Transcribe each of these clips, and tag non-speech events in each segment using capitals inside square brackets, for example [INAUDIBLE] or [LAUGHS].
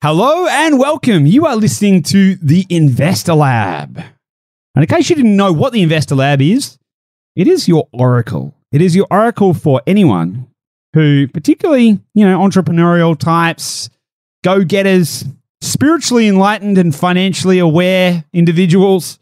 Hello and welcome. You are listening to the Investor Lab. And in case you didn't know what the Investor Lab is, it is your oracle. It is your oracle for anyone who, particularly, you know, entrepreneurial types, go getters, spiritually enlightened and financially aware individuals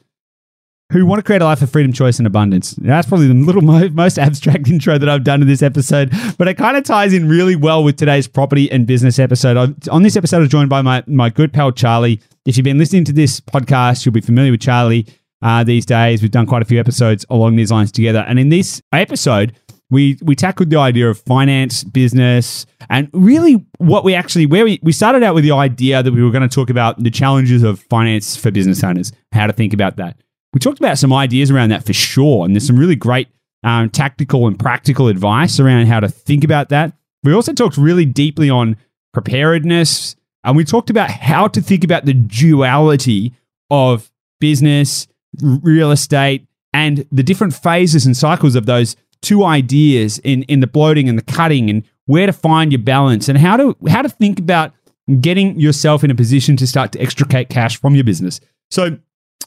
who want to create a life of freedom, choice, and abundance. That's probably the little mo- most abstract [LAUGHS] intro that I've done to this episode, but it kind of ties in really well with today's property and business episode. i on this episode, I'm joined by my, my good pal, Charley. If you've been listening to this podcast, you'll be familiar with Charley uh, these days. We've done quite a few episodes along these lines together. And in this episode, we we tackled the idea of finance, business, and really what we actually where we, we started out with the idea that we were going to talk about the challenges of finance for business owners, how to think about that. We talked about some ideas around that for sure, and there's some really great um, tactical and practical advice around how to think about that. We also talked really deeply on preparedness, and we talked about how to think about the duality of business, real estate, and the different phases and cycles of those two ideas in in the bloating and the cutting and where to find your balance and how to how to think about getting yourself in a position to start to extricate cash from your business. So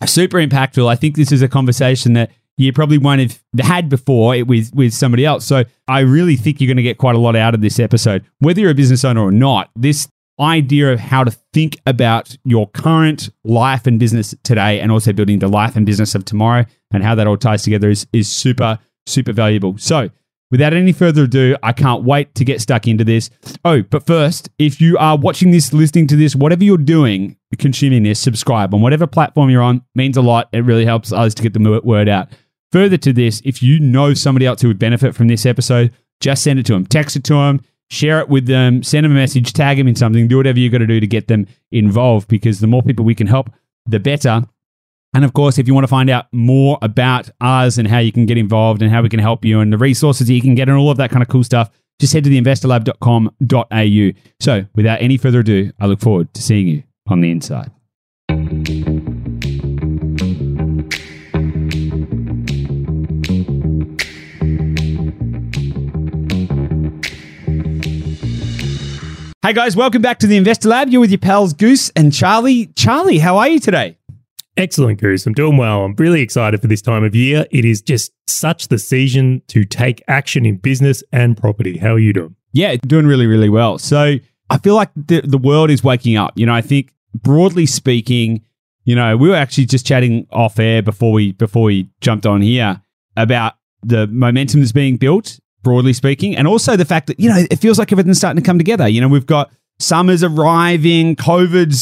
super impactful. I think this is a conversation that you probably won't have had before with with somebody else. So I really think you're going to get quite a lot out of this episode, whether you're a business owner or not. This idea of how to think about your current life and business today, and also building the life and business of tomorrow, and how that all ties together is is super super valuable. So, without any further ado, I can't wait to get stuck into this. Oh, but first, if you are watching this, listening to this, whatever you're doing, consuming this, subscribe on whatever platform you're on. means a lot. It really helps us to get the word out. Further to this, if you know somebody else who would benefit from this episode, just send it to them, text it to them, share it with them, send them a message, tag them in something, do whatever you've got to do to get them involved because the more people we can help, the better. And of course, if you want to find out more about us and how you can get involved and how we can help you and the resources that you can get and all of that kind of cool stuff, just head to theinvestorlab.com.au. So, without any further ado, I look forward to seeing you on the inside. Hey guys, welcome back to the Investor Lab. You're with your pals Goose and Charley. Charley, how are you today? Excellent, Goose. I'm doing well. I'm really excited for this time of year. It is just such the season to take action in business and property. How are you doing? Yeah, doing really, really well. So I feel like the, the world is waking up. You know, I think broadly speaking, you know, we were actually just chatting off air before we before we jumped on here about the momentum that's being built, broadly speaking, and also the fact that, you know, it feels like everything's starting to come together. You know, we've got summer's arriving, COVID's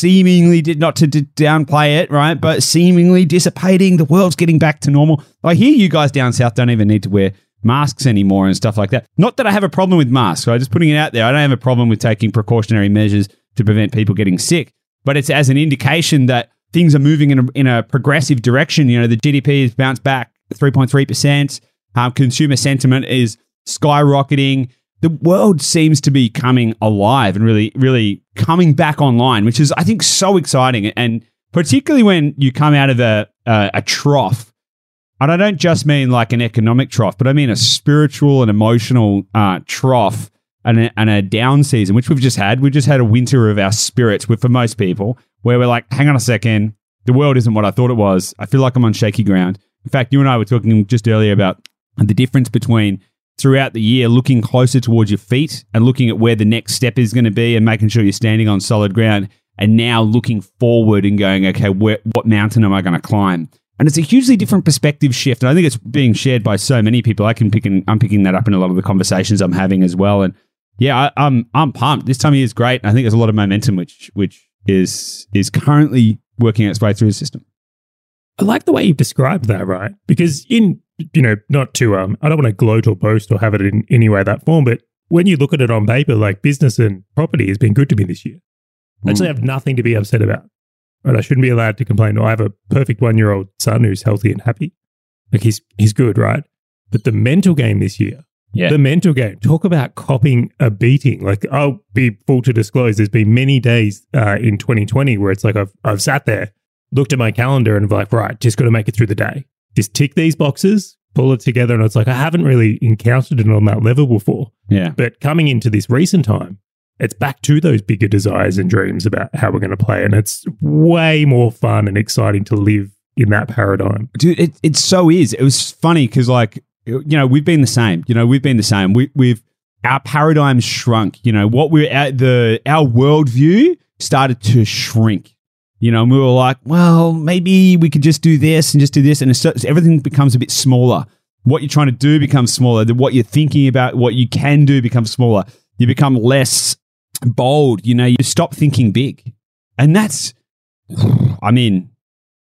seemingly did not to downplay it, right? But seemingly dissipating. The world's getting back to normal. I hear you guys down south don't even need to wear masks anymore and stuff like that. Not that I have a problem with masks, I'm right? Just putting it out there. I don't have a problem with taking precautionary measures to prevent people getting sick, but it's as an indication that things are moving in a, in a progressive direction. You know, the GDP has bounced back 3.3%. Um, consumer sentiment is skyrocketing the world seems to be coming alive and really, really coming back online, which is, I think, so exciting. And particularly when you come out of a, a, a trough, and I don't just mean like an economic trough, but I mean a spiritual and emotional uh, trough and a, and a down season, which we've just had. We've just had a winter of our spirits, with, for most people, where we're like, hang on a second, the world isn't what I thought it was. I feel like I'm on shaky ground. In fact, you and I were talking just earlier about the difference between throughout the year looking closer towards your feet and looking at where the next step is going to be and making sure you're standing on solid ground and now looking forward and going okay where, what mountain am i going to climb? And it's a hugely different perspective shift and i think it's being shared by so many people. I can pick and i'm picking that up in a lot of the conversations i'm having as well and yeah I, i'm i'm pumped. This time of year is great i think there's a lot of momentum which which is is currently working its way through the system. I like the way you've described that, right? Because in you know, not to um, I don't want to gloat or boast or have it in any way that form, but when you look at it on paper, like business and property has been good to me this year. I actually mm. have nothing to be upset about. Right? I shouldn't be allowed to complain. I have a perfect one year old son who's healthy and happy. Like he's he's good, right? But the mental game this year, yeah. the mental game. Talk about copying a beating. Like I'll be full to disclose. There's been many days uh, in 2020 where it's like I've I've sat there, looked at my calendar, and like, right, just got to make it through the day just tick these boxes, pull it together. And it's like, I haven't really encountered it on that level before. Yeah. But coming into this recent time, it's back to those bigger desires and dreams about how we're going to play. And it's way more fun and exciting to live in that paradigm. dude it, it so is it was funny because like you know we've been the same you know we've been the same we, we've our paradigms shrunk you know what we're at the our worldview started to shrink you know we were like well maybe we could just do this and just do this. And it's- everything becomes a bit smaller. What you're trying to do becomes smaller. What you're thinking about what you can do becomes smaller. You become less bold. You know you stop thinking big. And that's i mean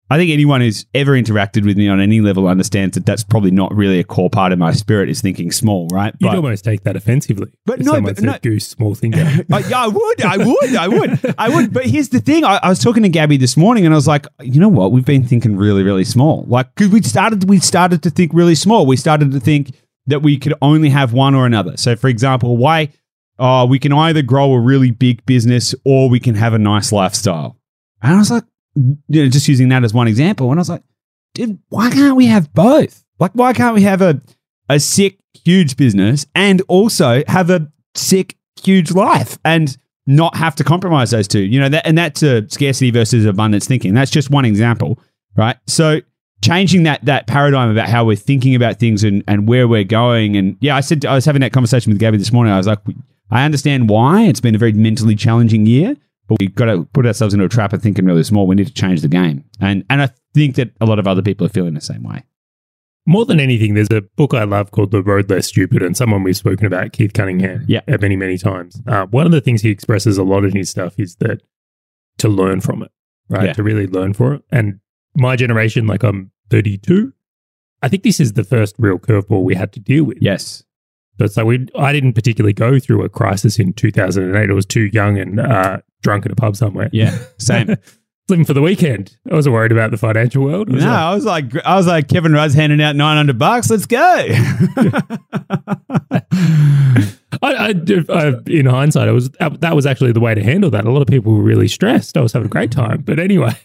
I think anyone who's ever interacted with me on any level understands that that's probably not really a core part of my spirit is thinking small, right? You'd But almost take that offensively. But no, but no- goose, small thinker. Uh, [LAUGHS] yeah, I would, I would, I would, I would. But here's the thing: I, I was talking to Gabby this morning, and I was like, you know what? We've been thinking really, really small. Like, because we started, we started to think really small. We started to think that we could only have one or another. So, for example, why? Uh, we can either grow a really big business or we can have a nice lifestyle. And I was like, you know, just using that as one example. And I was like, dude, why can't we have both? Like, why can't we have a a sick, huge business and also have a sick, huge life and not have to compromise those two? You know, that and that's a scarcity versus abundance thinking. That's just one example, right? So changing that that paradigm about how we're thinking about things and, and where we're going. And yeah, I said I was having that conversation with Gabby this morning. I was like, I understand why it's been a very mentally challenging year, but we've got to put ourselves into a trap of thinking really small. We need to change the game. And and I think that a lot of other people are feeling the same way. More than anything, there's a book I love called The Road Less Stupid, and someone we've spoken about, Keith Cunningham, Yeah. uh, many, many times. Uh, one of the things he expresses a lot in his stuff is that to learn from it, right? Yeah. To really learn for it. And my generation, like I'm 32, I think this is the first real curveball we had to deal with. Yes. So it's like we, I didn't particularly go through a crisis in 2008. I was too young and uh, drunk at a pub somewhere. Yeah. [LAUGHS] Same. Living for the weekend. I wasn't worried about the financial world. Was No, like, I was like, I was like Kevin Rudd's handing out nine hundred bucks. Let's go. [LAUGHS] I, I, I, in hindsight, it was uh, that was actually the way to handle that. A lot of people were really stressed. I was having a great time, but anyway,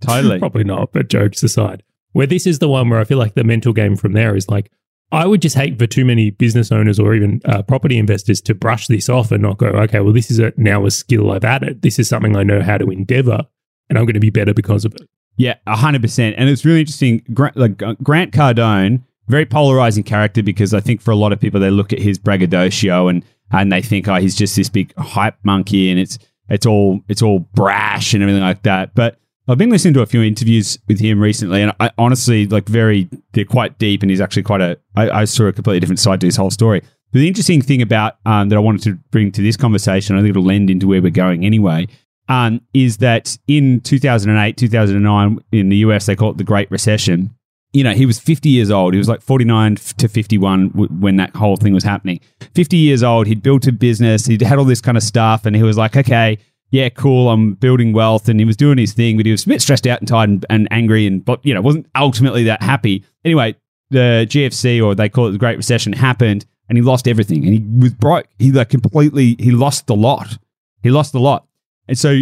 totally. [LAUGHS] probably not. But jokes aside, where this is the one where I feel like the mental game from there is like I would just hate for too many business owners or even uh, property investors to brush this off and not go, okay, well, this is a, now a skill I've added. This is something I know how to endeavor, and I'm going to be better because of it. Yeah, hundred percent. And it's really interesting. Grant, like uh, Grant Cardone, very polarizing character because I think for a lot of people they look at his braggadocio and and they think, oh, he's just this big hype monkey, and it's it's all it's all brash and everything like that. But I've been listening to a few interviews with him recently, and I honestly like very they're quite deep, and he's actually quite a. I, I saw a completely different side to his whole story. But the interesting thing about um, that I wanted to bring to this conversation, I think it'll lend into where we're going anyway, um, is that in 2008, 2009, in the US, they call it the Great Recession. You know, he was 50 years old. He was like 49 to 51 w- when that whole thing was happening. 50 years old. He'd built a business. He'd had all this kind of stuff. And he was like, okay, yeah, cool. I'm building wealth. And he was doing his thing, but he was a bit stressed out and tired and, and angry and, but, you know, wasn't ultimately that happy. Anyway, the GFC or they call it the Great Recession happened and he lost everything and he was broke. He like completely, he lost the lot. He lost the lot. And so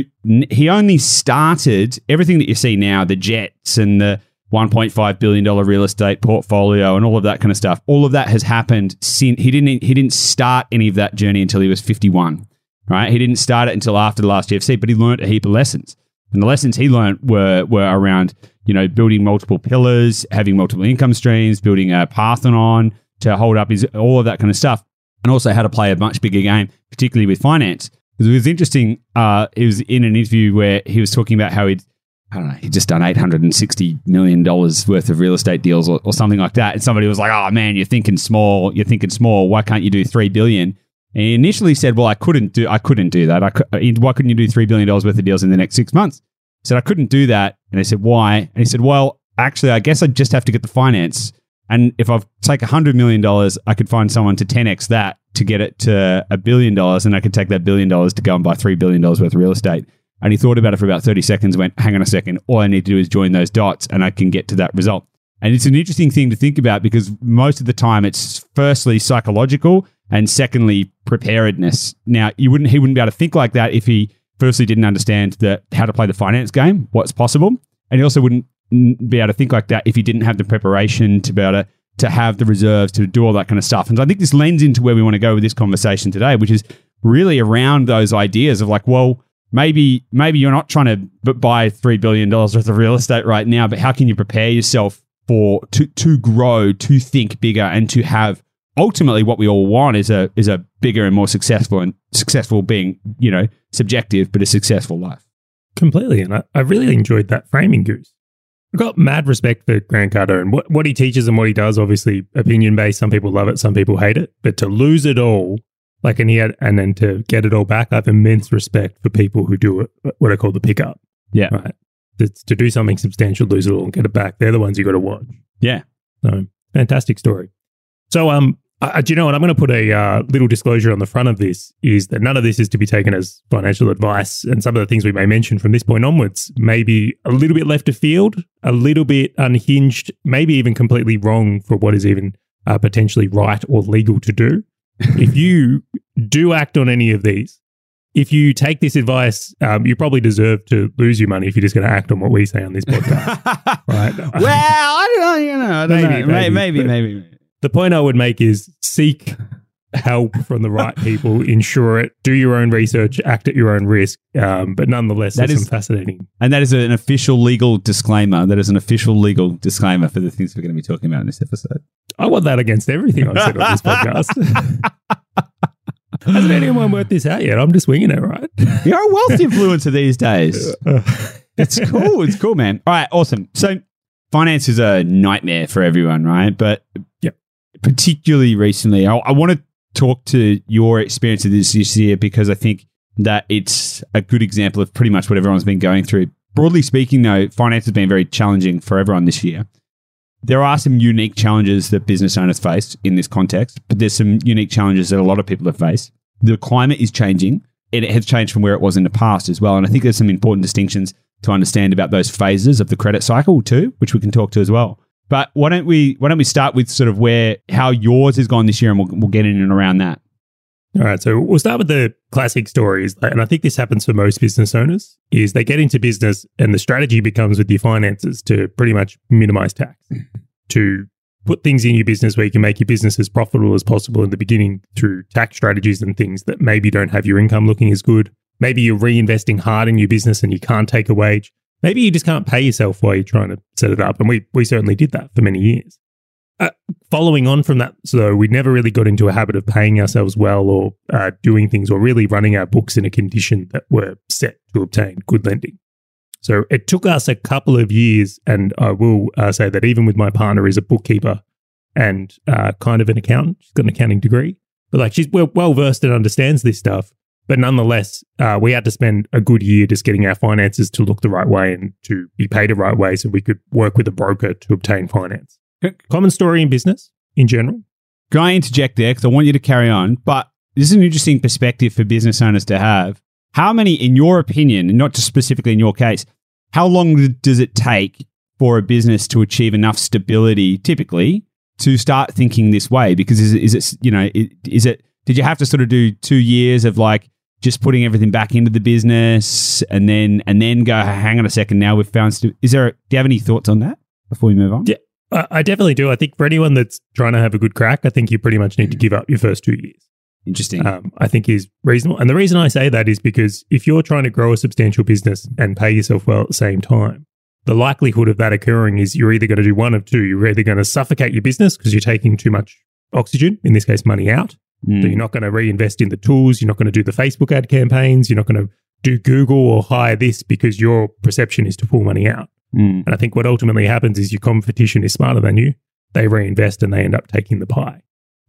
he only started everything that you see now, the jets and the $1.5 billion real estate portfolio and all of that kind of stuff. All of that has happened since he didn't, he didn't start any of that journey until he was 51, right? He didn't start it until after the last GFC, but he learned a heap of lessons. And the lessons he learned were, were around, you know, building multiple pillars, having multiple income streams, building a Parthenon to hold up his, all of that kind of stuff. And also how to play a much bigger game, particularly with finance. Because it was interesting. Uh, it was in an interview where he was talking about how he'd, I don't know, he'd just done $860 million worth of real estate deals or, or something like that. And somebody was like, oh man, you're thinking small. You're thinking small. Why can't you do $3 billion? And he initially said, well, I couldn't do, I couldn't do that. Could, uh, why couldn't you do $3 billion worth of deals in the next six months? He said, I couldn't do that. And they said, why? And he said, well, actually, I guess I just have to get the finance. And if I take $100 million, I could find someone to 10x that to get it to a billion dollars. And I could take that billion dollars to go and buy $3 billion worth of real estate. And he thought about it for about 30 seconds, went, hang on a second. All I need to do is join those dots and I can get to that result. And it's an interesting thing to think about because most of the time it's firstly psychological and secondly preparedness. Now, you wouldn't he wouldn't be able to think like that if he firstly didn't understand the how to play the finance game, what's possible. And he also wouldn't be able to think like that if he didn't have the preparation to be able to to have the reserves to do all that kind of stuff. And so I think this lends into where we want to go with this conversation today, which is really around those ideas of like, well, maybe maybe you're not trying to buy three billion dollars worth of real estate right now, but how can you prepare yourself for to to grow, to think bigger, and to have ultimately what we all want is a is a bigger and more successful and successful being you know subjective, but a successful life. Completely. And I, I really enjoyed that framing, Goose. I've got mad respect for Grant Cardone. What, what he teaches and what he does, obviously opinion based. Some people love it, some people hate it. But to lose it all, like, and he had, and then to get it all back, I have immense respect for people who do it, what I call the pickup. Yeah. Right. To, to do something substantial, lose it all and get it back. They're the ones you got to watch. Yeah. So fantastic story. So, um, uh, do you know what? I'm going to put a uh, little disclosure on the front of this is that none of this is to be taken as financial advice. And some of the things we may mention from this point onwards may be a little bit left of field, a little bit unhinged, maybe even completely wrong for what is even uh, potentially right or legal to do. [LAUGHS] if you do act on any of these, if you take this advice, um, you probably deserve to lose your money if you're just going to act on what we say on this podcast. [LAUGHS] right? well, I don't know. You know, I don't Maybe, know. maybe, maybe, maybe, maybe. The point I would make is seek help from the right people, [LAUGHS] ensure it, do your own research, act at your own risk. Um, but nonetheless, That is- fascinating. And that is an official legal disclaimer. That is an official legal disclaimer for the things we're going to be talking about in this episode. I want that against everything I've said on this podcast. [LAUGHS] Hasn't anyone worked this out yet? I'm just winging it, right? You're a wealth influencer these days. [LAUGHS] It's cool. It's cool, man. All right, awesome. So, finance is a nightmare for everyone, right? But Yep. Particularly recently, I, I want to talk to your experience of this this year because I think that it's a good example of pretty much what everyone's been going through. Broadly speaking, though, finance has been very challenging for everyone this year. There are some unique challenges that business owners face in this context, but there's some unique challenges that a lot of people have faced. The climate is changing. and It has changed from where it was in the past as well. And I think there's some important distinctions to understand about those phases of the credit cycle too, which we can talk to as well. But why don't we why don't we start with sort of where how yours has gone this year, and we'll, we'll get in and around that. All right, so we'll start with the classic stories, and I think this happens for most business owners. Is they get into business, and the strategy becomes with your finances to pretty much minimize tax, [LAUGHS] to put things in your business where you can make your business as profitable as possible in the beginning through tax strategies and things that maybe don't have your income looking as good. Maybe you're reinvesting hard in your business and you can't take a wage. Maybe you just can't pay yourself while you're trying to set it up, and we we certainly did that for many years uh, following on from that, so we never really got into a habit of paying ourselves well or uh, doing things or really running our books in a condition that were set to obtain good lending. So it took us a couple of years, and I will uh, say that even with my partner is a bookkeeper and uh, kind of an accountant, she's got an accounting degree, but like she's well, well versed and understands this stuff. But nonetheless, uh, we had to spend a good year just getting our finances to look the right way and to be paid the right way, so we could work with a broker to obtain finance. Common story in business in general. Can I interject there because I want you to carry on? But this is an interesting perspective for business owners to have. How many, in your opinion, and not just specifically in your case, how long does it take for a business to achieve enough stability, typically, to start thinking this way? Because is it, is it you know, is it, did you have to sort of do two years of like just putting everything back into the business and then, and then go, hang on a second, now we've found, st- is there, do you have any thoughts on that before we move on? Yeah. I I definitely do. I think for anyone that's trying to have a good crack, I think you pretty much need to give up your first two years. Interesting. Um, I think is reasonable. And the reason I say that is because if you're trying to grow a substantial business and pay yourself well at the same time, the likelihood of that occurring is you're either going to do one of two. You're either going to suffocate your business because you're taking too much oxygen, in this case, money out. Mm. So you're not going to reinvest in the tools. You're not going to do the Facebook ad campaigns. You're not going to do Google or hire this because your perception is to pull money out. Mm. And I think what ultimately happens is your competition is smarter than you. They reinvest and they end up taking the pie.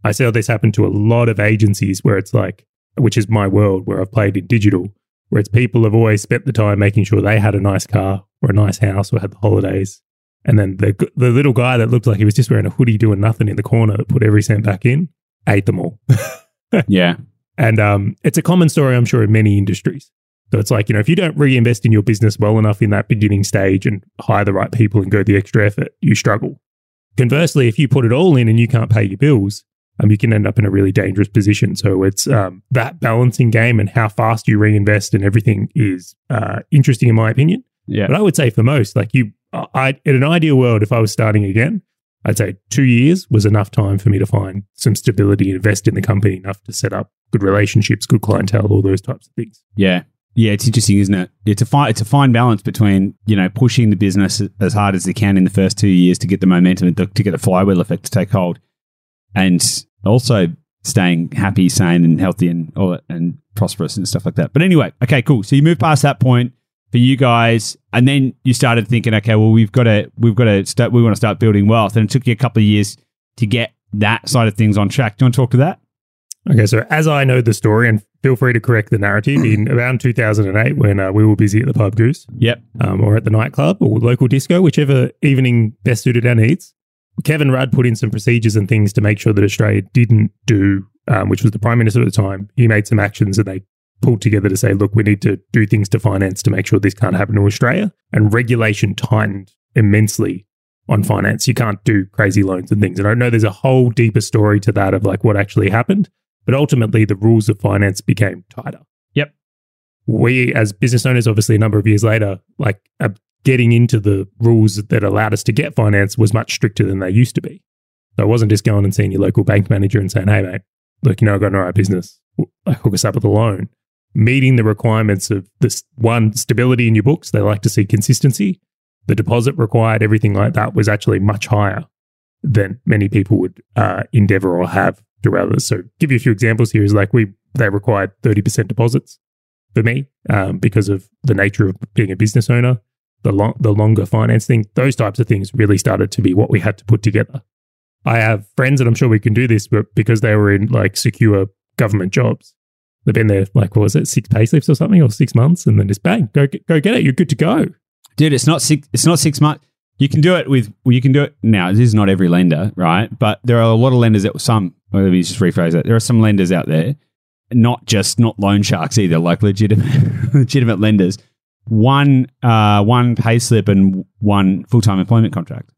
I saw this happen to a lot of agencies where it's like, which is my world where I've played in digital, where it's people have always spent the time making sure they had a nice car or a nice house or had the holidays. And then the, the little guy that looked like he was just wearing a hoodie doing nothing in the corner that put every cent back in ate them all. [LAUGHS] Yeah. And um, it's a common story, I'm sure, in many industries. So it's like, you know, if you don't reinvest in your business well enough in that beginning stage and hire the right people and go the extra effort, you struggle. Conversely, if you put it all in and you can't pay your bills, um, you can end up in a really dangerous position. So it's um, that balancing game and how fast you reinvest and everything is uh, interesting, in my opinion. Yeah. But I would say for most, like you, I, in an ideal world, if I was starting again, I'd say two years was enough time for me to find some stability, invest in the company enough to set up good relationships, good clientele, all those types of things. Yeah. Yeah, it's interesting, isn't it? It's a fine, it's a fine balance between you know pushing the business as hard as they can in the first two years to get the momentum to, to get the flywheel effect to take hold, and also staying happy, sane, and healthy, and all and prosperous and stuff like that. But anyway, okay, cool. So you move past that point for you guys, and then you started thinking, okay, well we've got to we've got to start we want to start building wealth, and it took you a couple of years to get that side of things on track. Do you want to talk to that? Okay, so as I know the story, and feel free to correct the narrative, in [CLEARS THROAT] around 2008, when uh, we were busy at the pub goose, Yep. um, or at the nightclub or local disco, whichever evening best suited our needs, Kevin Rudd put in some procedures and things to make sure that Australia didn't do, um, which was the prime minister at the time. He made some actions and they pulled together to say, look, we need to do things to finance to make sure this can't happen to Australia. And regulation tightened immensely on finance. You can't do crazy loans and things. And I know there's a whole deeper story to that of like what actually happened, but ultimately the rules of finance became tighter. Yep. We, as business owners, obviously a number of years later, like uh, getting into the rules that allowed us to get finance was much stricter than they used to be. So it wasn't just going and seeing your local bank manager and saying, hey, mate, look, you know, I've got an alright business, like, hook us up with a loan. Meeting the requirements of this one, stability in your books. They like to see consistency. The deposit required, everything like that was actually much higher than many people would uh, endeavor or have to others. So, give you a few examples here is like we, they required 30% deposits for me um, because of the nature of being a business owner, the, long, the longer finance thing, those types of things really started to be what we had to put together. I have friends, and I'm sure we can do this, but because they were in like secure government jobs, they've been there like what was it, six pay slips or something, or six months, and then just bang, go go get it. You're good to go. dude. It's not six. It's not six months. You can do it with. well, You can do it now. This is not every lender, right? But there are a lot of lenders that some. Let me just rephrase that. There are some lenders out there, not just not loan sharks either, like legitimate [LAUGHS] legitimate lenders. One uh one pay slip and one full time employment contract.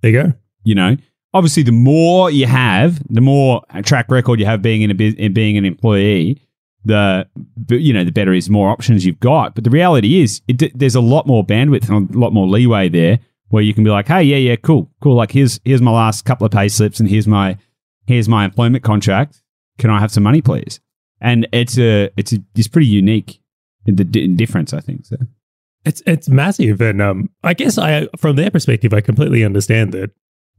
There you go. You know, obviously, the more you have, the more track record you have being in a in being an employee, the you know the better is more options you've got. But the reality is, it, there's a lot more bandwidth and a lot more leeway there where you can be like, hey, yeah, yeah, cool, cool. Like here's here's my last couple of pay slips and here's my here's my employment contract. Can I have some money, please? And it's a it's a, it's pretty unique in the di- difference, I think. So It's it's massive, and um, I guess I from their perspective, I completely understand that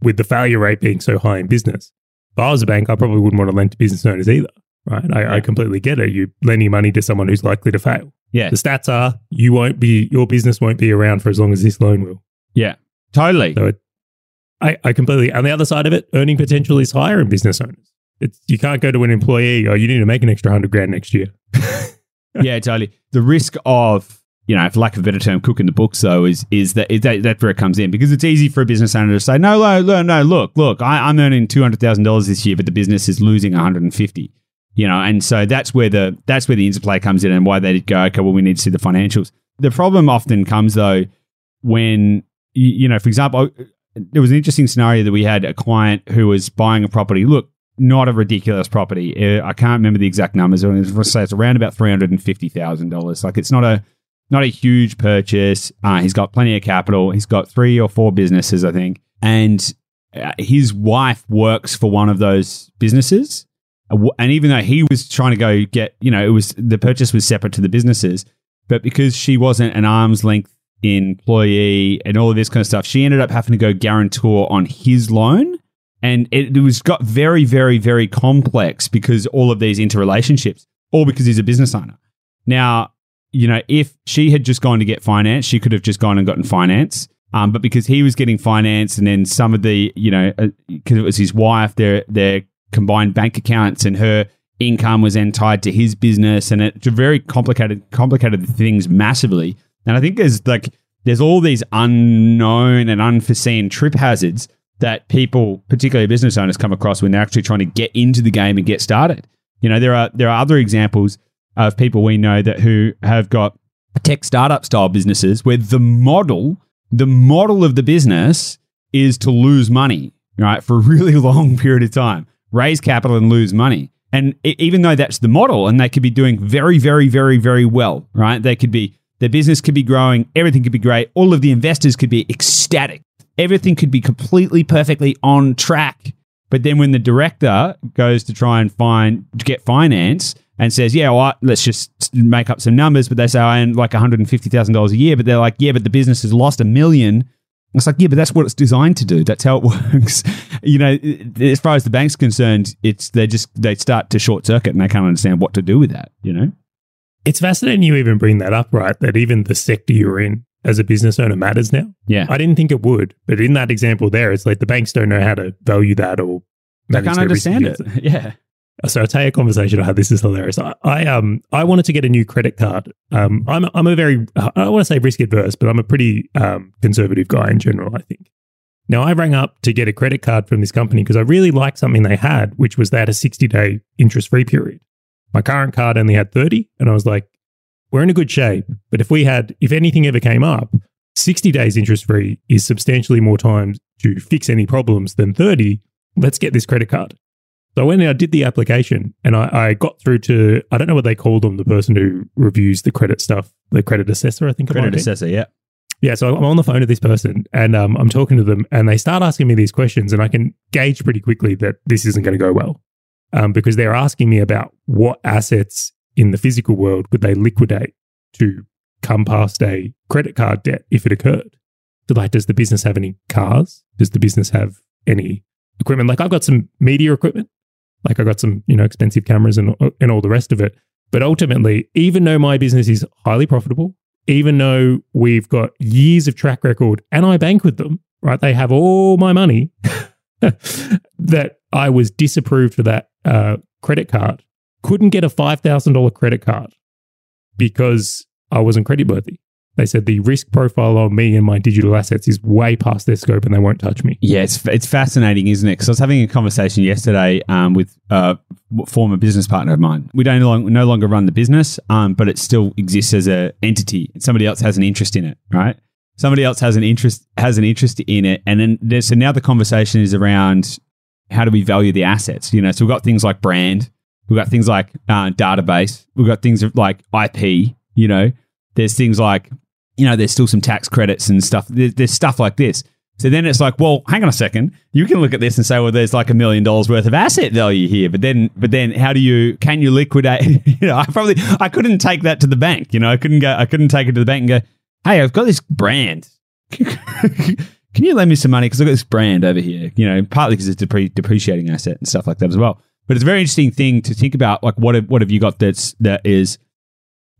with the failure rate being so high in business. If I was a bank, I probably wouldn't want to lend to business owners either. Right? I, I completely get it. You're lending money to someone who's likely to fail. yeah, The stats are you won't be your business won't be around for as long as this loan will. yeah, totally. So it, I, I completely on the other side of it, earning potential is higher in business owners. It's you can't go to an employee, oh, you need to make an extra hundred grand next year. [LAUGHS] yeah, totally. The risk of you know, for lack of a better term, cooking the books though is is that is that that's where it comes in because it's easy for a business owner to say, no, no, no, no look, look, I, I'm earning two hundred thousand dollars this year, but the business is losing one hundred and fifty. You know, and so that's where the that's where the interplay comes in, and why they go, okay, well, we need to see the financials. The problem often comes though when you, know, for example, there was an interesting scenario that we had a client who was buying a property. Look, not a ridiculous property. Uh, I can't remember the exact numbers. Let's say it's around about three hundred and fifty thousand dollars. Like it's not a not a huge purchase. Uh, he's got plenty of capital. He's got three or four businesses, I think, and uh, his wife works for one of those businesses. Uh, And even though he was trying to go get, you know, it was the purchase was separate to the businesses, but because she wasn't an arm's length employee and all of this kind of stuff, she ended up having to go guarantor on his loan. And it, it was got very, very, very complex because all of these interrelationships, all because he's a business owner. Now, you know, if she had just gone to get finance, she could have just gone and gotten finance. Um, but because he was getting finance, and then some of the, you know, because it was his wife, their their combined bank accounts and her income was then tied to his business, and it very complicated complicated things massively. And I think there's like there's all these unknown and unforeseen trip hazards that people, particularly business owners, come across when they're actually trying to get into the game and get started. You know, there are there are other examples of people we know that who have got tech startup style businesses where the model, the model of the business is to lose money, right, for a really [LAUGHS] long period of time, raise capital and lose money. And even though that's the model, and they could be doing very, very, very, very well, right? They could be their business could be growing, everything could be great, all of the investors could be ecstatic, everything could be completely perfectly on track. But then when the director goes to try and find to get finance and says, "Yeah, well, let's just make up some numbers," but they say I earn like one hundred and fifty thousand dollars a year, but they're like, "Yeah, but the business has lost a million. It's like, yeah, but that's what it's designed to do. That's how it [LAUGHS] works. you know, as far as the bank's concerned, it's they just they start to short circuit and they can't understand what to do with that. You know, It's fascinating you even bring that up, right? That even the sector you're in as a business owner matters now. yeah, I didn't think it would, but in that example there, it's like the banks don't know how to value that or they manage can't understand it. [LAUGHS] Yeah, So I'll tell you a conversation I had. This is hilarious. I, I um I wanted to get a new credit card. Um, I'm I'm a very I don't want to say risk adverse, but I'm a pretty um conservative guy in general. I think. Now I rang up to get a credit card from this company because I really liked something they had, which was they had a 60 day interest free period. My current card only had 30, and I was like, we're in a good shape. But if we had, if anything ever came up, 60 days interest free is substantially more time to fix any problems than 30. Let's get this credit card. So I went and I did the application and I, I got through to, I don't know what they call them, the person who reviews the credit stuff, the credit assessor, I think. credit assessor. Yeah, Yeah, so I'm on the phone to this person and um, I'm talking to them and they start asking me these questions and I can gauge pretty quickly that this isn't going to go well um, because they're asking me about what assets in the physical world would they liquidate to come past a credit card debt if it occurred. So like, does the business have any cars? Does the business have any equipment? Like I've got some media equipment, like I got some, you know, expensive cameras and, and all the rest of it. But ultimately, even though my business is highly profitable, even though we've got years of track record and I bank with them, right? They have all my money [LAUGHS] that I was disapproved for that uh, credit card. Couldn't get a $5,000 credit card because I wasn't creditworthy. They said the risk profile on me and my digital assets is way past their scope and they won't touch me. Yeah, it's it's fascinating, isn't it? Because I was having a conversation yesterday um, with a former business partner of mine. We don't no long, no longer run the business, um, but it still exists as a entity. Somebody else has an interest in it, right? Somebody else has an interest has an interest in it, and then so now the conversation is around how do we value the assets? You know, so we've got things like brand, we've got things like uh, database, we've got things like IP. You know, there's things like you know, there's still some tax credits and stuff. There's, stuff like this. So then it's like, well, hang on a second. You can look at this and say, well, there's like a million dollars worth of asset value here. But then, but then, how do you? Can you liquidate? [LAUGHS] you know, I probably I couldn't take that to the bank. You know, I couldn't go. I couldn't take it to the bank and go, hey, I've got this brand. [LAUGHS] Can you lend me some money because I've got this brand over here? You know, partly because it's a depre- depreciating asset and stuff like that as well. But it's a very interesting thing to think about. Like, what have, what have you got that's that is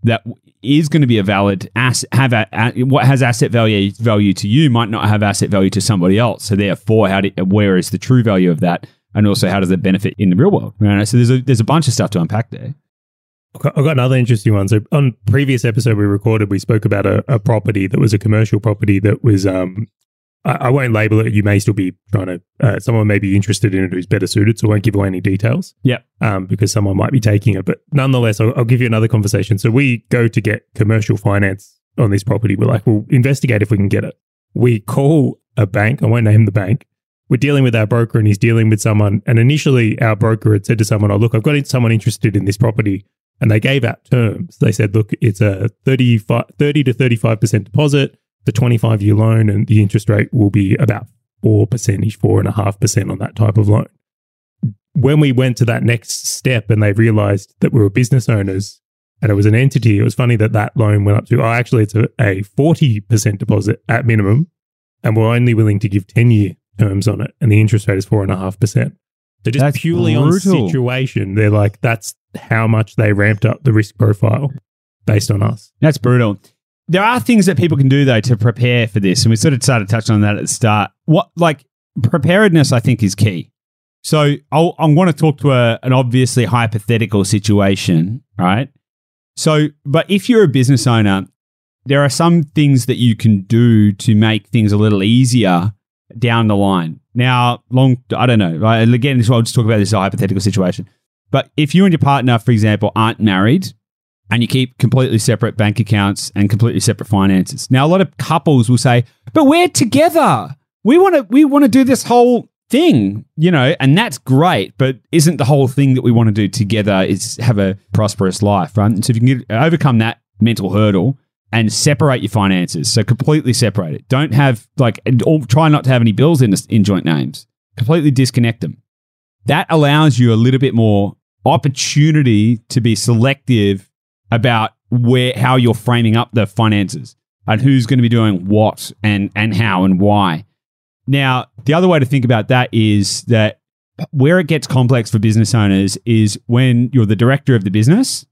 that is going to be a valid asset have a, a- what has asset value value to you might not have asset value to somebody else. So therefore how do, where is the true value of that? And also how does it benefit in the real world? Know, so there's a there's a bunch of stuff to unpack there. I've got another interesting one. So on previous episode we recorded, we spoke about a, a property that was a commercial property that was um I, I won't label it. You may still be trying to uh, someone may be interested in it who's better suited, so I won't give away any details. Yeah. Um, because someone might be taking it. But nonetheless, I'll, I'll give you another conversation. So we go to get commercial finance on this property. We're like, we'll investigate if we can get it. We call a bank. I won't name the bank. We're dealing with our broker and he's dealing with someone. And initially, our broker had said to someone, Oh, look, I've got someone interested in this property and they gave out terms. They said, look, it's a 35, 30 to 35% deposit, the 25 year loan, and the interest rate will be about 4%, 4.5% on that type of loan. When we went to that next step and they realized that we were business owners and it was an entity, it was funny that that loan went up to, oh, actually, it's a, a 40% deposit at minimum, and we're only willing to give 10 year terms on it, and the interest rate is 4.5%. So just That's purely brutal. on situation, they're like, that's how much they ramped up the risk profile based on us. that's brutal there are things that people can do though to prepare for this and we sort of started touching on that at the start what like preparedness i think is key so i'm going to talk to a, an obviously hypothetical situation right so but if you're a business owner there are some things that you can do to make things a little easier down the line. Now, long, I don't know. Right? Again, this I'll just talk about this hypothetical situation. But if you and your partner, for example, aren't married and you keep completely separate bank accounts and completely separate finances. Now, a lot of couples will say, "But we're together. We want to. We want to do this whole thing, you know, and that's great. But isn't the whole thing that we want to do together is have a prosperous life, right? And so if you can overcome that mental hurdle and separate your finances, so completely separate it. Don't have like, or try not to have any bills in in joint names. Completely disconnect them. that allows you a little bit more opportunity to be selective about where how you're framing up the finances and who's going to be doing what and and how and why. Now, the other way to think about that is that where it gets complex for business owners is when you're the director of the business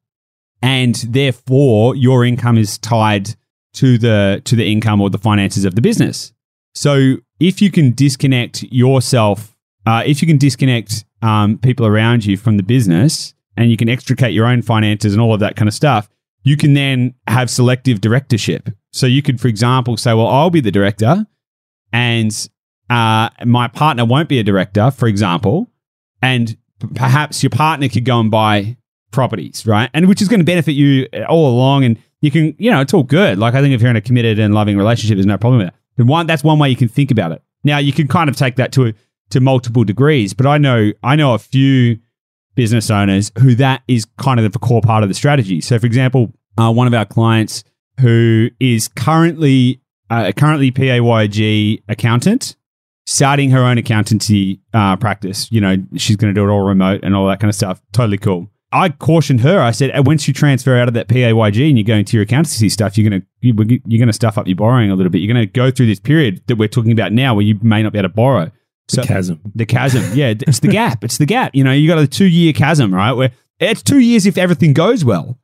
and therefore your income is tied to the to the income or the finances of the business. So if you can disconnect yourself, uh, if you can disconnect um, people around you from the business, and you can extricate your own finances and all of that kind of stuff, you can then have selective directorship. So you could, for example, say, "Well, I'll be the director, and uh, my partner won't be a director," for example, and p- perhaps your partner could go and buy properties, right? And which is going to benefit you all along. And you can, you know, it's all good. Like I think if you're in a committed and loving relationship, there's no problem with that. But one, that's one way you can think about it. Now you can kind of take that to to multiple degrees, but I know I know a few business owners who that is kind of the core part of the strategy. So, for example, uh, one of our clients who is currently uh, currently PAYG accountant, starting her own accountancy uh, practice. You know, she's going to do it all remote and all that kind of stuff. Totally cool. I cautioned her. I said, once you transfer out of that PAYG and you go into your accountancy stuff, you're gonna you, you're gonna stuff up your borrowing a little bit. You're gonna go through this period that we're talking about now, where you may not be able to borrow. The chasm. The chasm. Yeah, it's the gap. It's the gap. You know, you got a two year chasm, right? Where it's two years if everything goes well,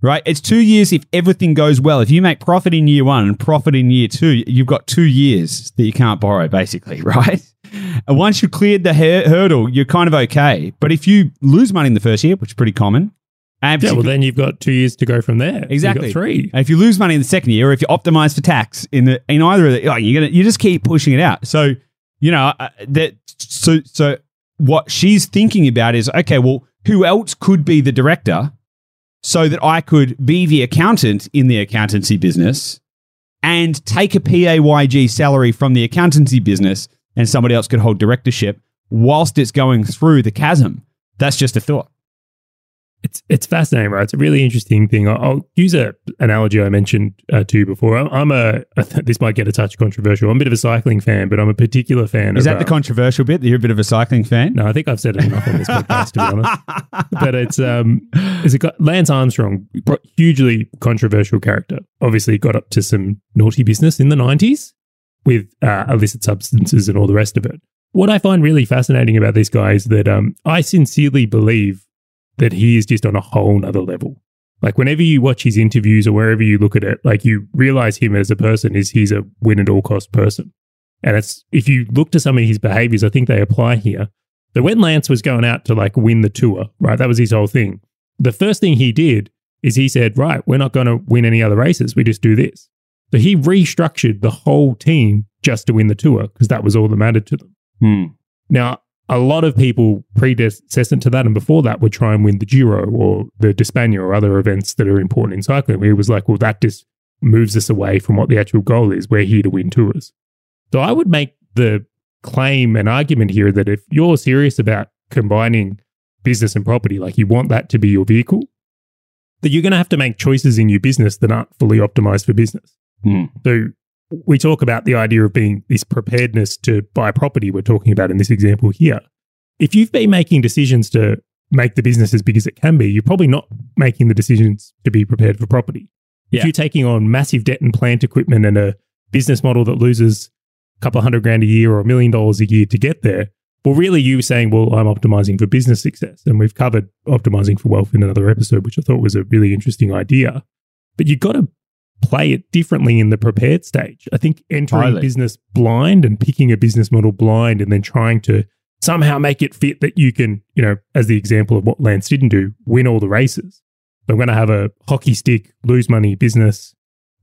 right? It's two years if everything goes well. If you make profit in year one and profit in year two, you've got two years that you can't borrow, basically, [LAUGHS] right? And once you've cleared the hur- hurdle, you're kind of okay. But if you lose money in the first year, which is pretty common, Yeah, well, then you've got two years to go from there. Exactly. Three. and if you lose money in the second year, or if you optimize for tax in the in either of the, like, you're gonna you just keep pushing it out. So you know uh, that so so what she's thinking about is okay, well, who else could be the director, so that I could be the accountant in the accountancy business, and take a PAYG salary from the accountancy business, and somebody else could hold directorship whilst it's going through the chasm. That's just a thought. It's it's fascinating, right? It's a really interesting thing. I'll, I'll use an analogy I mentioned uh, to you before. I'm, I'm a [LAUGHS] this might get a touch controversial. I'm a bit of a cycling fan, but I'm a particular fan. Is of, that the uh, controversial bit? That you're a bit of a cycling fan? No, I think I've said it enough on this podcast to be honest. [LAUGHS] But it's um, is it got Lance Armstrong, hugely controversial character. Obviously, got up to some naughty business in the '90s with uh, illicit substances and all the rest of it. What I find really fascinating about this guy is that um, I sincerely believe that he is just on a whole nother level. Like whenever you watch his interviews or wherever you look at it, like you realize him as a person is he's a win at all cost person. And it's if you look to some of his behaviors, I think they apply here. So when Lance was going out to like win the tour, right, that was his whole thing. The first thing he did is he said, right, we're not going to win any other races. We just do this. So he restructured the whole team just to win the tour because that was all that mattered to them. Hmm. Now, a lot of people predecessant to that and before that would try and win the Giro or the Dispania or other events that are important in cycling. Where it was like, well, that just moves us away from what the actual goal is. We're here to win tours. So I would make the claim and argument here that if you're serious about combining business and property, like you want that to be your vehicle, that you're going to have to make choices in your business that aren't fully optimized for business. Hmm. So we talk about the idea of being this preparedness to buy property we're talking about in this example here. If you've been making decisions to make the business as big as it can be, you're probably not making the decisions to be prepared for property. Yeah. If you're taking on massive debt and plant equipment and a business model that loses a couple of hundred grand a year or a million dollars a year to get there, well, really you saying, well, I'm optimizing for business success. And we've covered optimizing for wealth in another episode, which I thought was a really interesting idea. But you've got to play it differently in the prepared stage. I think entering Totally. business blind and picking a business model blind and then trying to somehow make it fit that you can, you know, as the example of what Lance didn't do, win all the races. So I'm going to have a hockey stick, lose money business.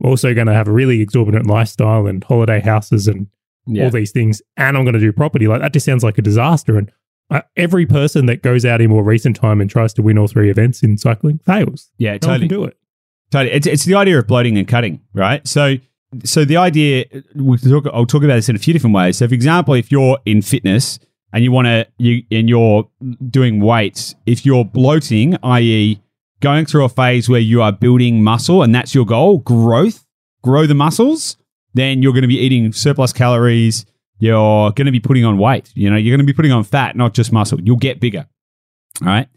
I'm also going to have a really exorbitant lifestyle and holiday houses and Yeah. all these things. And I'm going to do property. Like that just sounds like a disaster. And uh, every person that goes out in more recent time and tries to win all three events in cycling fails. yeah, No totally. can do it. Totally. It's, it's the idea of bloating and cutting, right? So, so the idea, we'll talk, I'll talk about this in a few different ways. So, for example, if you're in fitness and you want to, you, and you're doing weights, if you're bloating, i.e., going through a phase where you are building muscle and that's your goal, growth, grow the muscles, then you're going to be eating surplus calories you're going to be putting on weight. You know, you're going to be putting on fat, not just muscle. You'll get bigger. All right.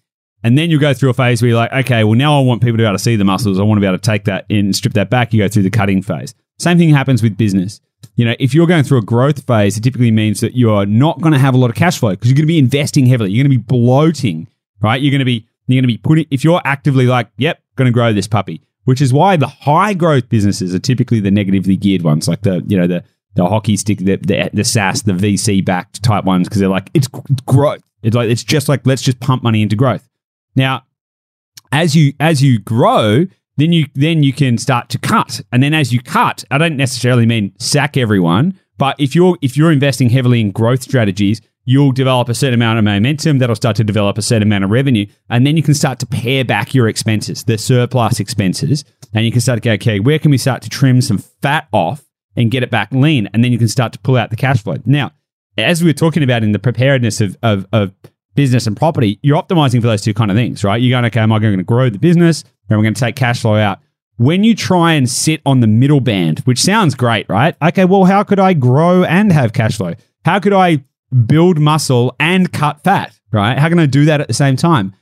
And then you go through a phase where you're like, okay, well, now I want people to be able to see the muscles. I want to be able to take that in, and strip that back. You go through the cutting phase. Same thing happens with business. You know, if you're going through a growth phase, it typically means that you are not going to have a lot of cash flow because you're going to be investing heavily. You're going to be bloating, right? You're going to be, you're going to be putting, if you're actively like, yep, going to grow this puppy, which is why the high growth businesses are typically the negatively geared ones, like the, you know, the, the hockey stick, the, the, the SaaS, the VC backed type ones, because they're like, it's growth. It's like, it's just like, let's just pump money into growth. Now, as you, as you grow, then you then you can start to cut. And then as you cut i don't necessarily mean sack everyone but if you're if you're investing heavily in growth strategies you'll develop a certain amount of momentum that'll start to develop a certain amount of revenue. And then you can start to pare back your expenses the surplus expenses. And you can start to go okay where can we start to trim some fat off and get it back lean? And then you can start to pull out the cash flow. Now as we were talking about in the preparedness of, of, of business and property, you're optimizing for those two kind of things, right? You're going, okay, am I going to grow the business? Or am I going to take cash flow out? When you try and sit on the middle band, which sounds great, right? Okay, well, how could I grow and have cash flow? How could I build muscle and cut fat, right? How can I do that at the same time?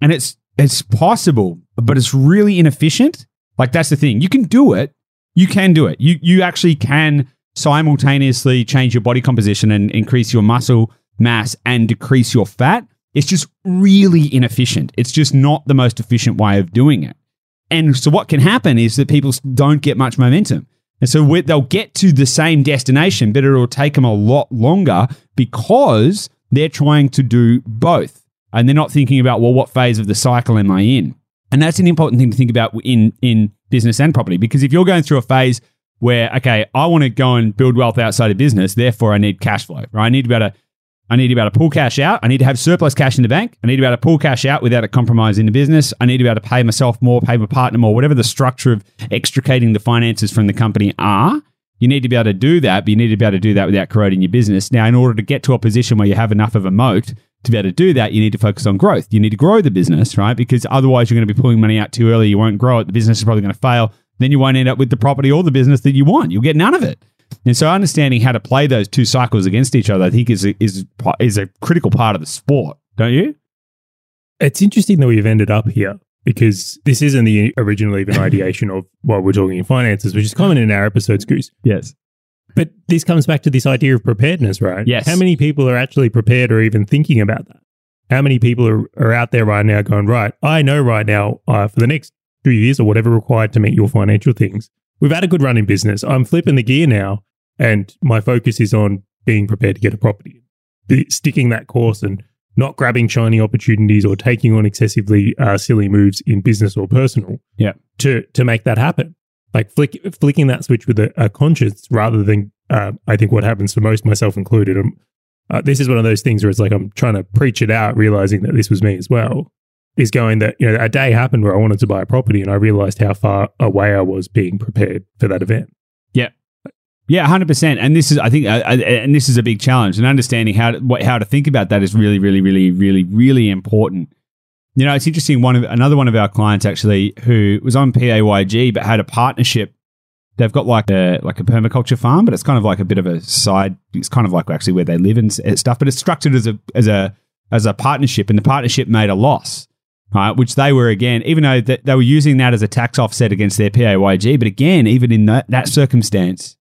And it's it's possible, but it's really inefficient. Like that's the thing. You can do it. You can do it. You you actually can simultaneously change your body composition and increase your muscle mass and decrease your fat. It's just really inefficient. It's just not the most efficient way of doing it. And so, what can happen is that people don't get much momentum. And so they'll get to the same destination, but it'll take them a lot longer because they're trying to do both. And they're not thinking about, well, what phase of the cycle am I in? And that's an important thing to think about in, in business and property. Because if you're going through a phase where, okay, I want to go and build wealth outside of business, therefore I need cash flow, right? I need to be able to I need to be able to pull cash out. I need to have surplus cash in the bank. I need to be able to pull cash out without a compromise in the business. I need to be able to pay myself more, pay my partner more, whatever the structure of extricating the finances from the company are. You need to be able to do that, but you need to be able to do that without corroding your business. Now, in order to get to a position where you have enough of a moat to be able to do that, you need to focus on growth. You need to grow the business, right? Because otherwise, you're going to be pulling money out too early. You won't grow it. The business is probably going to fail. Then you won't end up with the property or the business that you want. You'll get none of it. And so understanding how to play those two cycles against each other, I think is a, is is a critical part of the sport, don't you? It's interesting that we've ended up here because this isn't the original even ideation of what we're talking in finances, which is common in our episodes, Goose. Yes. But this comes back to this idea of preparedness, right? Yes. How many people are actually prepared or even thinking about that? How many people are, are out there right now going, right, I know right now uh, for the next two years or whatever required to meet your financial things, we've had a good run in business. I'm flipping the gear now, and my focus is on being prepared to get a property, sticking that course, and not grabbing shiny opportunities or taking on excessively uh, silly moves in business or personal. Yeah. To to make that happen, like flick, flicking that switch with a, a conscience rather than uh, I think what happens for most, myself included. Um, uh, this is one of those things where it's like I'm trying to preach it out, realizing that this was me as well is going that you know a day happened where I wanted to buy a property and I realized how far away I was being prepared for that event. Yeah. Yeah, hundred percent. And this is, I think, uh, uh, and this is a big challenge. And understanding how to, what, how to think about that is really, really, really, really, really important. You know, it's interesting. One of another one of our clients actually, who was on PAYG but had a partnership. They've got like a like a permaculture farm, but it's kind of like a bit of a side. It's kind of like actually where they live and stuff. But it's structured as a as a as a partnership, and the partnership made a loss right? Which they were again, even though that they were using that as a tax offset against their PAYG, but again, even in that, that circumstance,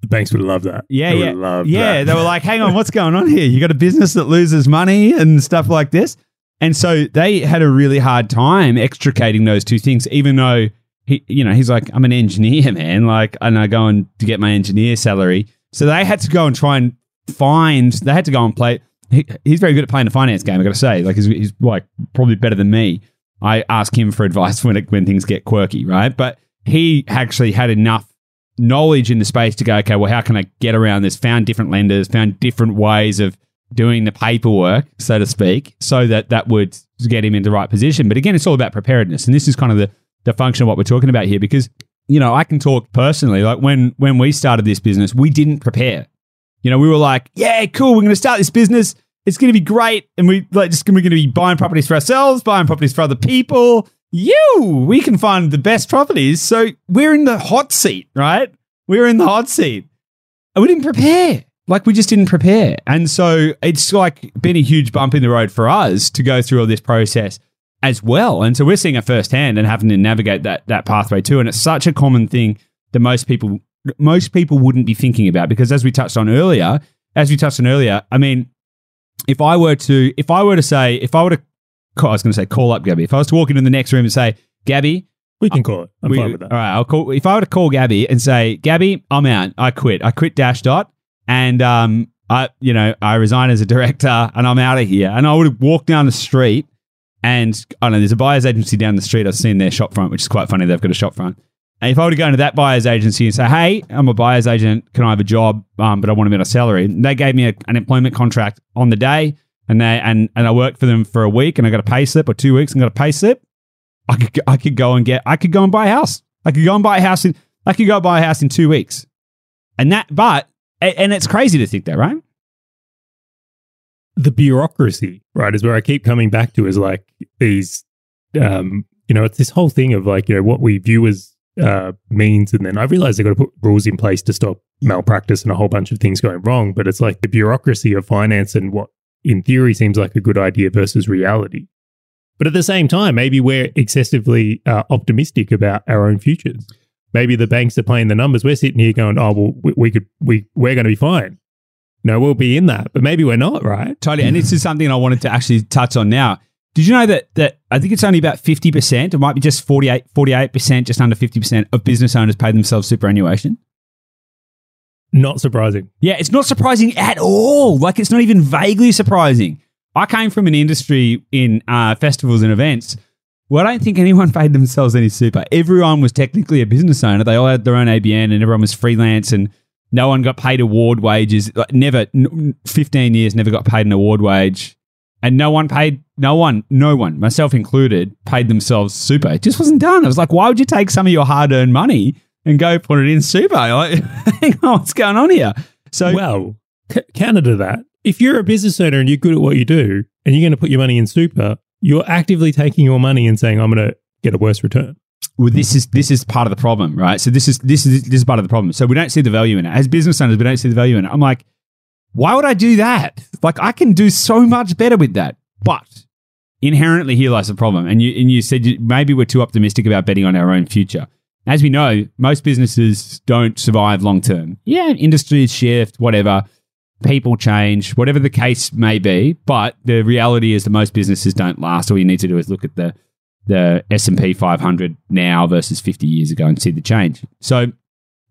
the banks would love that. Yeah, they yeah, yeah. That. They were like, "Hang on, what's going on here? You got a business that loses money and stuff like this." And so they had a really hard time extricating those two things, even though he, you know, he's like, "I'm an engineer, man. Like, and I go and to get my engineer salary." So they had to go and try and find. They had to go and play he, he's very good at playing the finance game. I got to say, like he's, he's like probably better than me. I ask him for [LAUGHS] advice when it, when things get quirky, right? But he actually had enough knowledge in the space to go, okay, well, how can I get around this? Found different lenders, found different ways of doing the paperwork, so to speak, so that that would get him in the right position. But again, it's all about preparedness, and this is kind of the the function of what we're talking about here, because you know I can talk personally. Like when when we started this business, we didn't prepare. You know, we were like, yeah, cool, we're going to start this business. It's going to be great. And we like just we're going to be buying properties for ourselves, buying properties for other people. You, we can find the best properties. So we're in the hot seat, right? We're in the hot seat. And we didn't prepare. Like we just didn't prepare. And so it's like been a huge bump in the road for us to go through all this process as well. And so we're seeing it firsthand and having to navigate that that pathway too. And it's such a common thing that most people most people wouldn't be thinking about because as we touched on earlier, as we touched on earlier, I mean, if I were to if I were to say if I were to call, I was going to say call up Gabby. If I was to walk into the next room and say, Gabby, We can call it. I'm we- fine with that. All right, I'll call. If I were to call Gabby and say, Gabby, I'm out. I quit. I quit Dashdot, and um, I, you know, I resign as a director, and I'm out of here. And I would have walked down the street, and I don't know. There's a buyer's agency down the street. I've seen their shop front, which is quite funny. They've got a shop front. And if I were to go into that buyer's agency and say, "Hey, I'm a buyer's agent. Can I have a job? Um, but I want a salary," and they gave me a, an employment contract on the day, and they and and I worked for them for a week, and I got a pay slip, or two weeks, and got a pay slip. I could go- I could go and get I could go and buy a house. I could go and buy a house in I could go buy a house in two weeks, and that but and it's crazy to think that, right? the bureaucracy, right, is where I keep coming back to is like these, um, you know, it's this whole thing of like, you know, what we view as uh, means. And then I realize they've got to put rules in place to stop malpractice and a whole bunch of things going wrong. But it's like the bureaucracy of finance and what in theory seems like a good idea versus reality. But at the same time, maybe we're excessively uh, optimistic about our own futures. Maybe the banks are playing the numbers. We're sitting here going, "Oh, well, we, we could, we, we're going to be fine." No, we'll be in that, but maybe we're not, right? Totally. And this is something I wanted to actually touch on now. Did you know that that I think it's only about fifty percent, it might be just 48 percent, just under fifty percent of business owners pay themselves superannuation. Not surprising. Yeah, it's not surprising at all. Like it's not even vaguely surprising. I came from an industry in uh, festivals and events where I don't think anyone [LAUGHS] paid themselves any super. Everyone was technically a business owner. They all had their own ABN and everyone was freelance and no one got paid award wages. Like, never, n- 15 years, never got paid an award wage. And no one paid, no one, no one, myself included, paid themselves super. It just wasn't done. I was like, why would you take some of your hard earned money and go put it in super? [LAUGHS] Like, hang on, what's going on here? So, Well, c- counter to that, if you're a business owner and you're good at what you do and you're going to put your money in super, you're actively taking your money and saying, I'm going to get a worse return. well, this is this is part of the problem, right? So this is this is this is part of the problem. So we don't see the value in it as business owners. We don't see the value in it. I'm like, why would I do that? Like I can do so much better with that. But inherently, here lies the problem. And you and you said maybe we're too optimistic about betting on our own future. As we know, most businesses don't survive long term. Yeah, industries shift, whatever. People change, whatever the case may be. But the reality is that most businesses don't last. All you need to do is look at the the S&P 500 now versus 50 years ago and see the change. So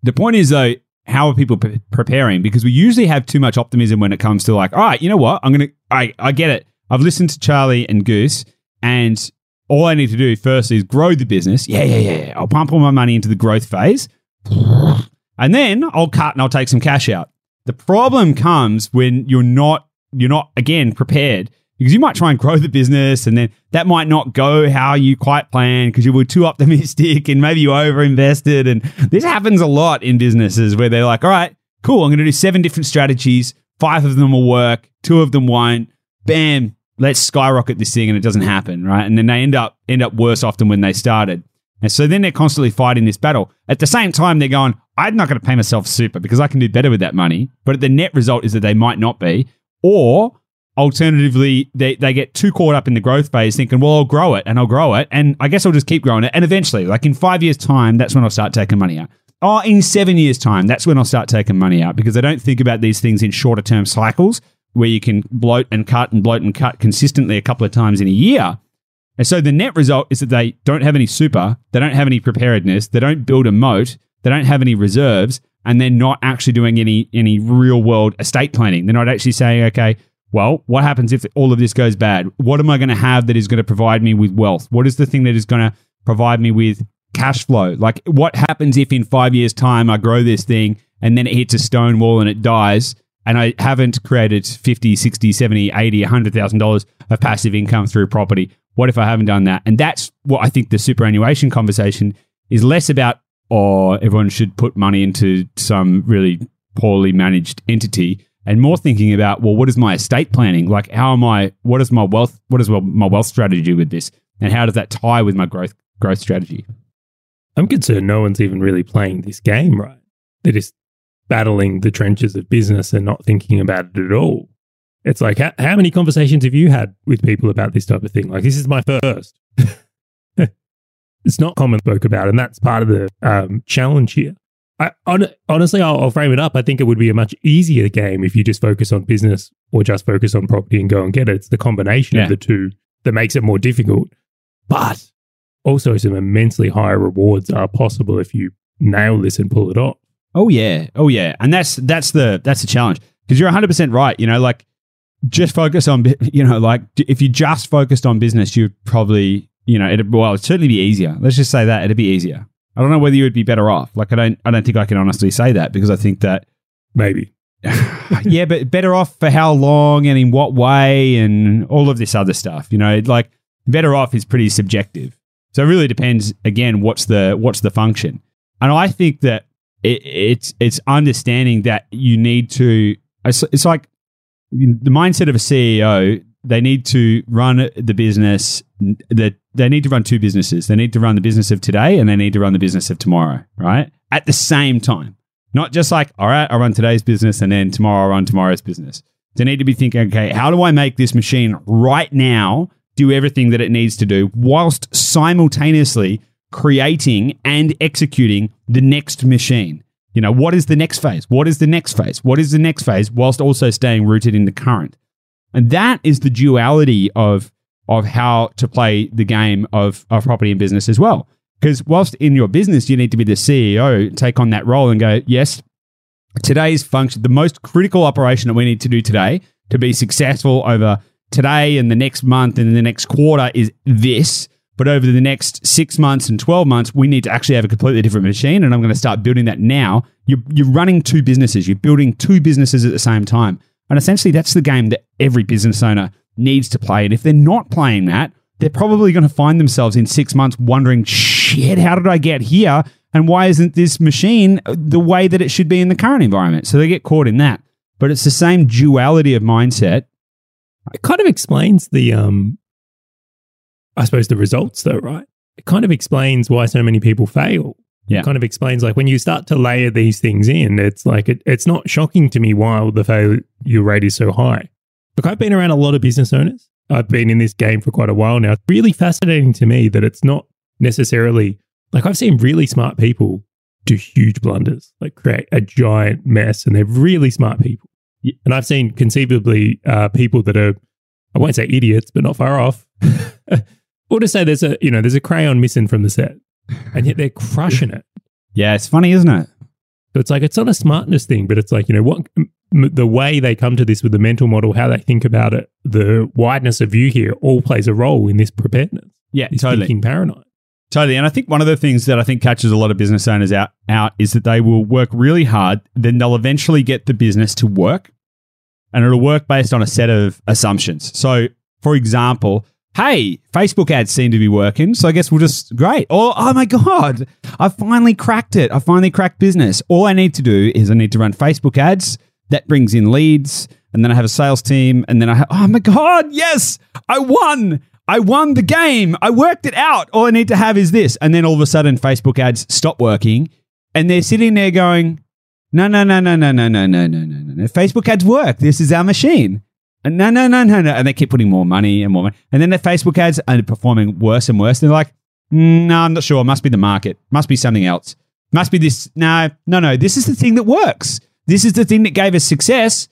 the point is though, how are people pre- preparing? Because we usually have too much optimism when it comes to like, all right, you know what? I'm to, I, I get it. I've listened to Charley and Goose and all I need to do first is grow the business. Yeah, yeah. yeah. I'll pump all my money into the growth phase. And then I'll cut and I'll take some cash out. The problem comes when you're not, you're not again prepared because you might try and grow the business and then that might not go how you quite planned because you were too optimistic and maybe you overinvested. And this happens a lot in businesses where they're like, all right, cool, I'm going to do seven different strategies. Five of them will work, two of them won't. Bam, let's skyrocket this thing and it doesn't happen, right? And then they end up end up worse off than when they started. And so then they're constantly fighting this battle. At the same time, they're going, I'm not going to pay myself super because I can do better with that money. But the net result is that they might not be. Or alternatively, they, they get too caught up in the growth phase thinking, well, I'll grow it and I'll grow it. And I guess I'll just keep growing it. And eventually, like in five years' time, that's when I'll start taking money out. Or in seven years' time, that's when I'll start taking money out because I don't think about these things in shorter term cycles where you can bloat and cut and bloat and cut consistently a couple of times in a year. And so the net result is that they don't have any super, they don't have any preparedness, they don't build a moat, they don't have any reserves, and they're not actually doing any any real world estate planning. They're not actually saying, okay, well, what happens if all of this goes bad? What am I going to have that is going to provide me with wealth? What is the thing that is going to provide me with cash flow? Like, what happens if in five years' time I grow this thing and then it hits a stone wall and it dies? And I haven't created 50, 60, 70, 80, $100,000 of passive income through property. What if I haven't done that? And that's what I think the superannuation conversation is less about, or everyone should put money into some really poorly managed entity and more thinking about well what is my estate planning like how am i what is my wealth what is my wealth strategy with this and how does that tie with my growth growth strategy I'm concerned no one's even really playing this game right. They're just battling the trenches of business and not thinking about it at all. It's like, how, how many conversations have you had with people about this type of thing? Like, this is my first. [LAUGHS] it's not common spoke about, and that's part of the um, challenge here. I, on, honestly, I'll, I'll, frame it up. I think it would be a much easier game if you just focus on business or just focus on property and go and get it. It's the combination yeah. of the two that makes it more difficult. But also, some immensely higher rewards are possible if you nail this and pull it off. Oh yeah, oh yeah, and that's that's the that's the challenge because you're 100 percent right. You know, like just focus on [LAUGHS] you know like if you just focused on business, you'd probably you know it well it'd certainly be easier. Let's just say that it'd be easier. I don't know whether you would be better off. Like I don't I don't think I can honestly say that because I think that maybe [LAUGHS] yeah, but better off for how long and in what way and all of this other stuff. You know, like better off is pretty subjective. So it really depends. Again, what's the what's the function? And I think that it, it's it's understanding that you need to. It's, it's like the mindset of a CEO. They need to run the business. That they need to run two businesses. They need to run the business of today, and they need to run the business of tomorrow. Right at the same time. Not just like, all right, I run today's business and then tomorrow I run tomorrow's business. They need to be thinking, okay, how do I make this machine right now do everything that it needs to do whilst simultaneously creating and executing the next machine? You know, what is the next phase? What is the next phase? What is the next phase whilst also staying rooted in the current? And that is the duality of of how to play the game of, of property and business as well. Because whilst in your business, you need to be the CEO, take on that role and go, yes, today's function, the most critical operation that we need to do today to be successful over today and the next month and the next quarter is this. But over the next six months and 12 months, we need to actually have a completely different machine. And I'm going to start building that now. You're, you're running two businesses, you're building two businesses at the same time. And essentially, that's the game that every business owner needs to play. And if they're not playing that, they're probably going to find themselves in six months wondering, shit, how did I get here? And why isn't this machine the way that it should be in the current environment? So they get caught in that. But it's the same duality of mindset. It kind of explains the, um, I suppose, the results, though, right? It kind of explains why so many people fail. Yeah. It kind of explains like when you start to layer these things in, it's like it, it's not shocking to me why the failure rate is so high. Look, I've been around a lot of business owners. I've been in this game for quite a while now. It's really fascinating to me that it's not necessarily like I've seen really smart people do huge blunders, like create a giant mess, and they're really smart people. And I've seen conceivably uh, people that are, I won't say idiots, but not far off. [LAUGHS] or to say there's a, you know, there's a crayon missing from the set, and yet they're crushing it. Yeah, it's funny, isn't it? So it's like it's not a smartness thing, but it's like you know what the way they come to this with the mental model, how they think about it, the wideness of view here, all plays a role in this preparedness. Yeah, this totally. Thinking paradigm. Totally. And I think one of the things that I think catches a lot of business owners out, out is that they will work really hard, then they'll eventually get the business to work. And it'll work based on a set of assumptions. So, for example, hey, Facebook ads seem to be working. So I guess we'll just, great. Oh, oh my God, I finally cracked it. I finally cracked business. All I need to do is I need to run Facebook ads. That brings in leads. And then I have a sales team. And then I have, oh my God, yes, I won. I won the game. I worked it out. All I need to have is this. And then all of a sudden, Facebook ads stop working. And they're sitting there going, no, no, no, no, no, no, no, no, no, no, no. Facebook ads work. This is our machine. No, no, no, no, no. And they keep putting more money and more money. And then the Facebook ads are performing worse and worse. They're like, no, I'm not sure. Must be the market. Must be something else. Must be this. No, no, no. This is the thing that works. This is the thing that gave us success.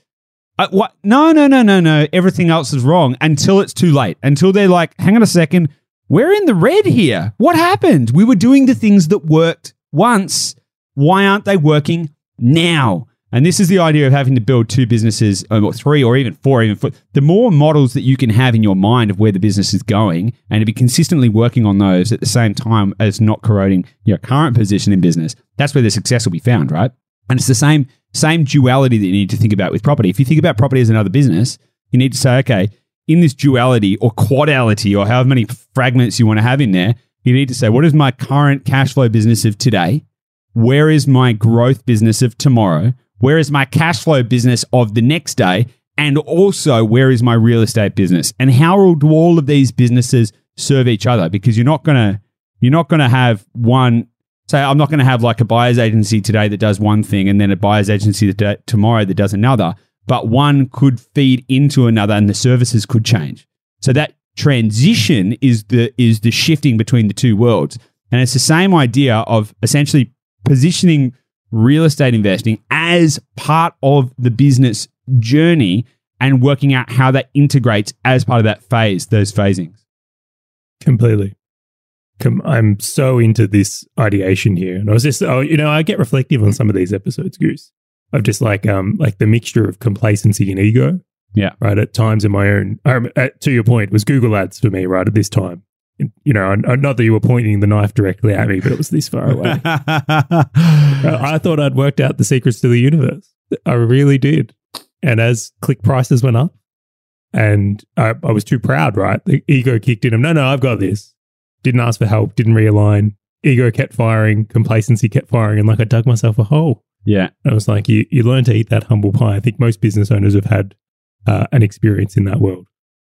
Uh, what? No, no, no, no, no. Everything else is wrong until it's too late. Until they're like, hang on a second. We're in the red here. What happened? We were doing the things that worked once. Why aren't they working now? And this is the idea of having to build two businesses, um, or three, or even four, even four. The more models that you can have in your mind of where the business is going, and to be consistently working on those at the same time as not corroding your current position in business, that's where the success will be found, right? And it's the same same duality that you need to think about with property. If you think about property as another business, you need to say, okay, in this duality or quadality or however many fragments you want to have in there, you need to say, what is my current cash flow business of today? Where is my growth business of tomorrow? Where is my cash flow business of the next day? And also, where is my real estate business? And how do all of these businesses serve each other? Because you're not gonna you're not gonna have one Say, I'm not to have like a buyer's agency today that does one thing and then a buyer's agency that tomorrow that does another. But one could feed into another, and the services could change. So that transition is the is the shifting between the two worlds, and it's the same idea of essentially positioning real estate investing as part of the business journey and working out how that integrates as part of that phase, those phasings. Completely. Com- I'm so into this ideation here, and I was just, oh, you know, I get reflective on some of these episodes, Goose, of just like, um, like the mixture of complacency and ego. Yeah. Right. At times in my own, um, at, to your point, was Google Ads for me. Right at this time, you know, not that you were pointing the knife directly at me, but it was this far away. [LAUGHS] I thought I'd worked out the secrets to the universe. I really did. And as click prices went up, and I, I was too proud, right? The ego kicked in. No, no, I've got this. Didn't ask for help. Didn't realign. Ego kept firing. Complacency kept firing, and like I dug myself a hole. Yeah, I was like, you you learn to eat that humble pie. I think most business owners have had uh, an experience in that world.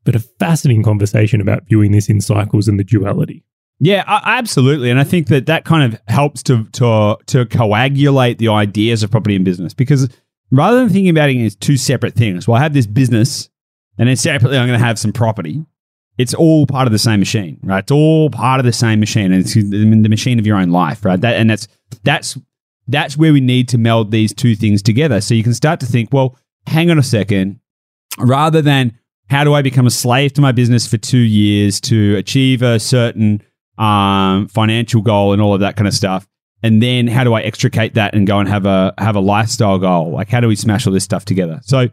But a fascinating conversation about viewing this in cycles and the duality. Yeah, absolutely, and I think that that kind of helps to to to coagulate the ideas of property and business because rather than thinking about it as two separate things, well, I have this business, and then separately I'm going to have some property. It's all part of the same machine, right? It's all part of the same machine, and it's the machine of your own life, right? That and that's that's that's where we need to meld these two things together, so you can start to think, well, hang on a second, rather than how do I become a slave to my business for two years to achieve a certain um, financial goal and all of that kind of stuff. And then how do I extricate that and go and have a have a lifestyle goal? Like how do we smash all this stuff together? So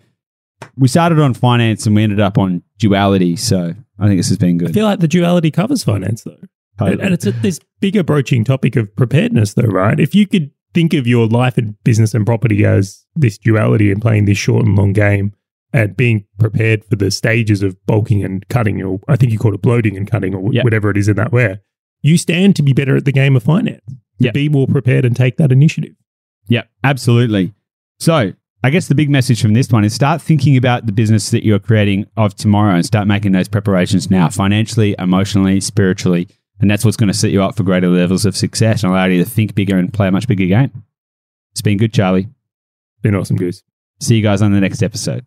we started on finance and we ended up on duality. So I think this has been good. I feel like the duality covers finance though. Totally. And it's a, this bigger broaching topic of preparedness though, right? If you could think of your life and business and property as this duality and playing this short and long game and being prepared for the stages of bulking and cutting, or I think you call it bloating and cutting, or yep. whatever it is in that way, you stand to be better at the game of finance. Yep. Be more prepared and take that initiative. Yeah, absolutely. So, I guess the big message from this one is start thinking about the business that you're creating of tomorrow and start making those preparations now, financially, emotionally, spiritually. And that's what's going to set you up for greater levels of success and allow you to think bigger and play a much bigger game. It's been good, Charley. Been awesome, Goose. See you guys on the next episode.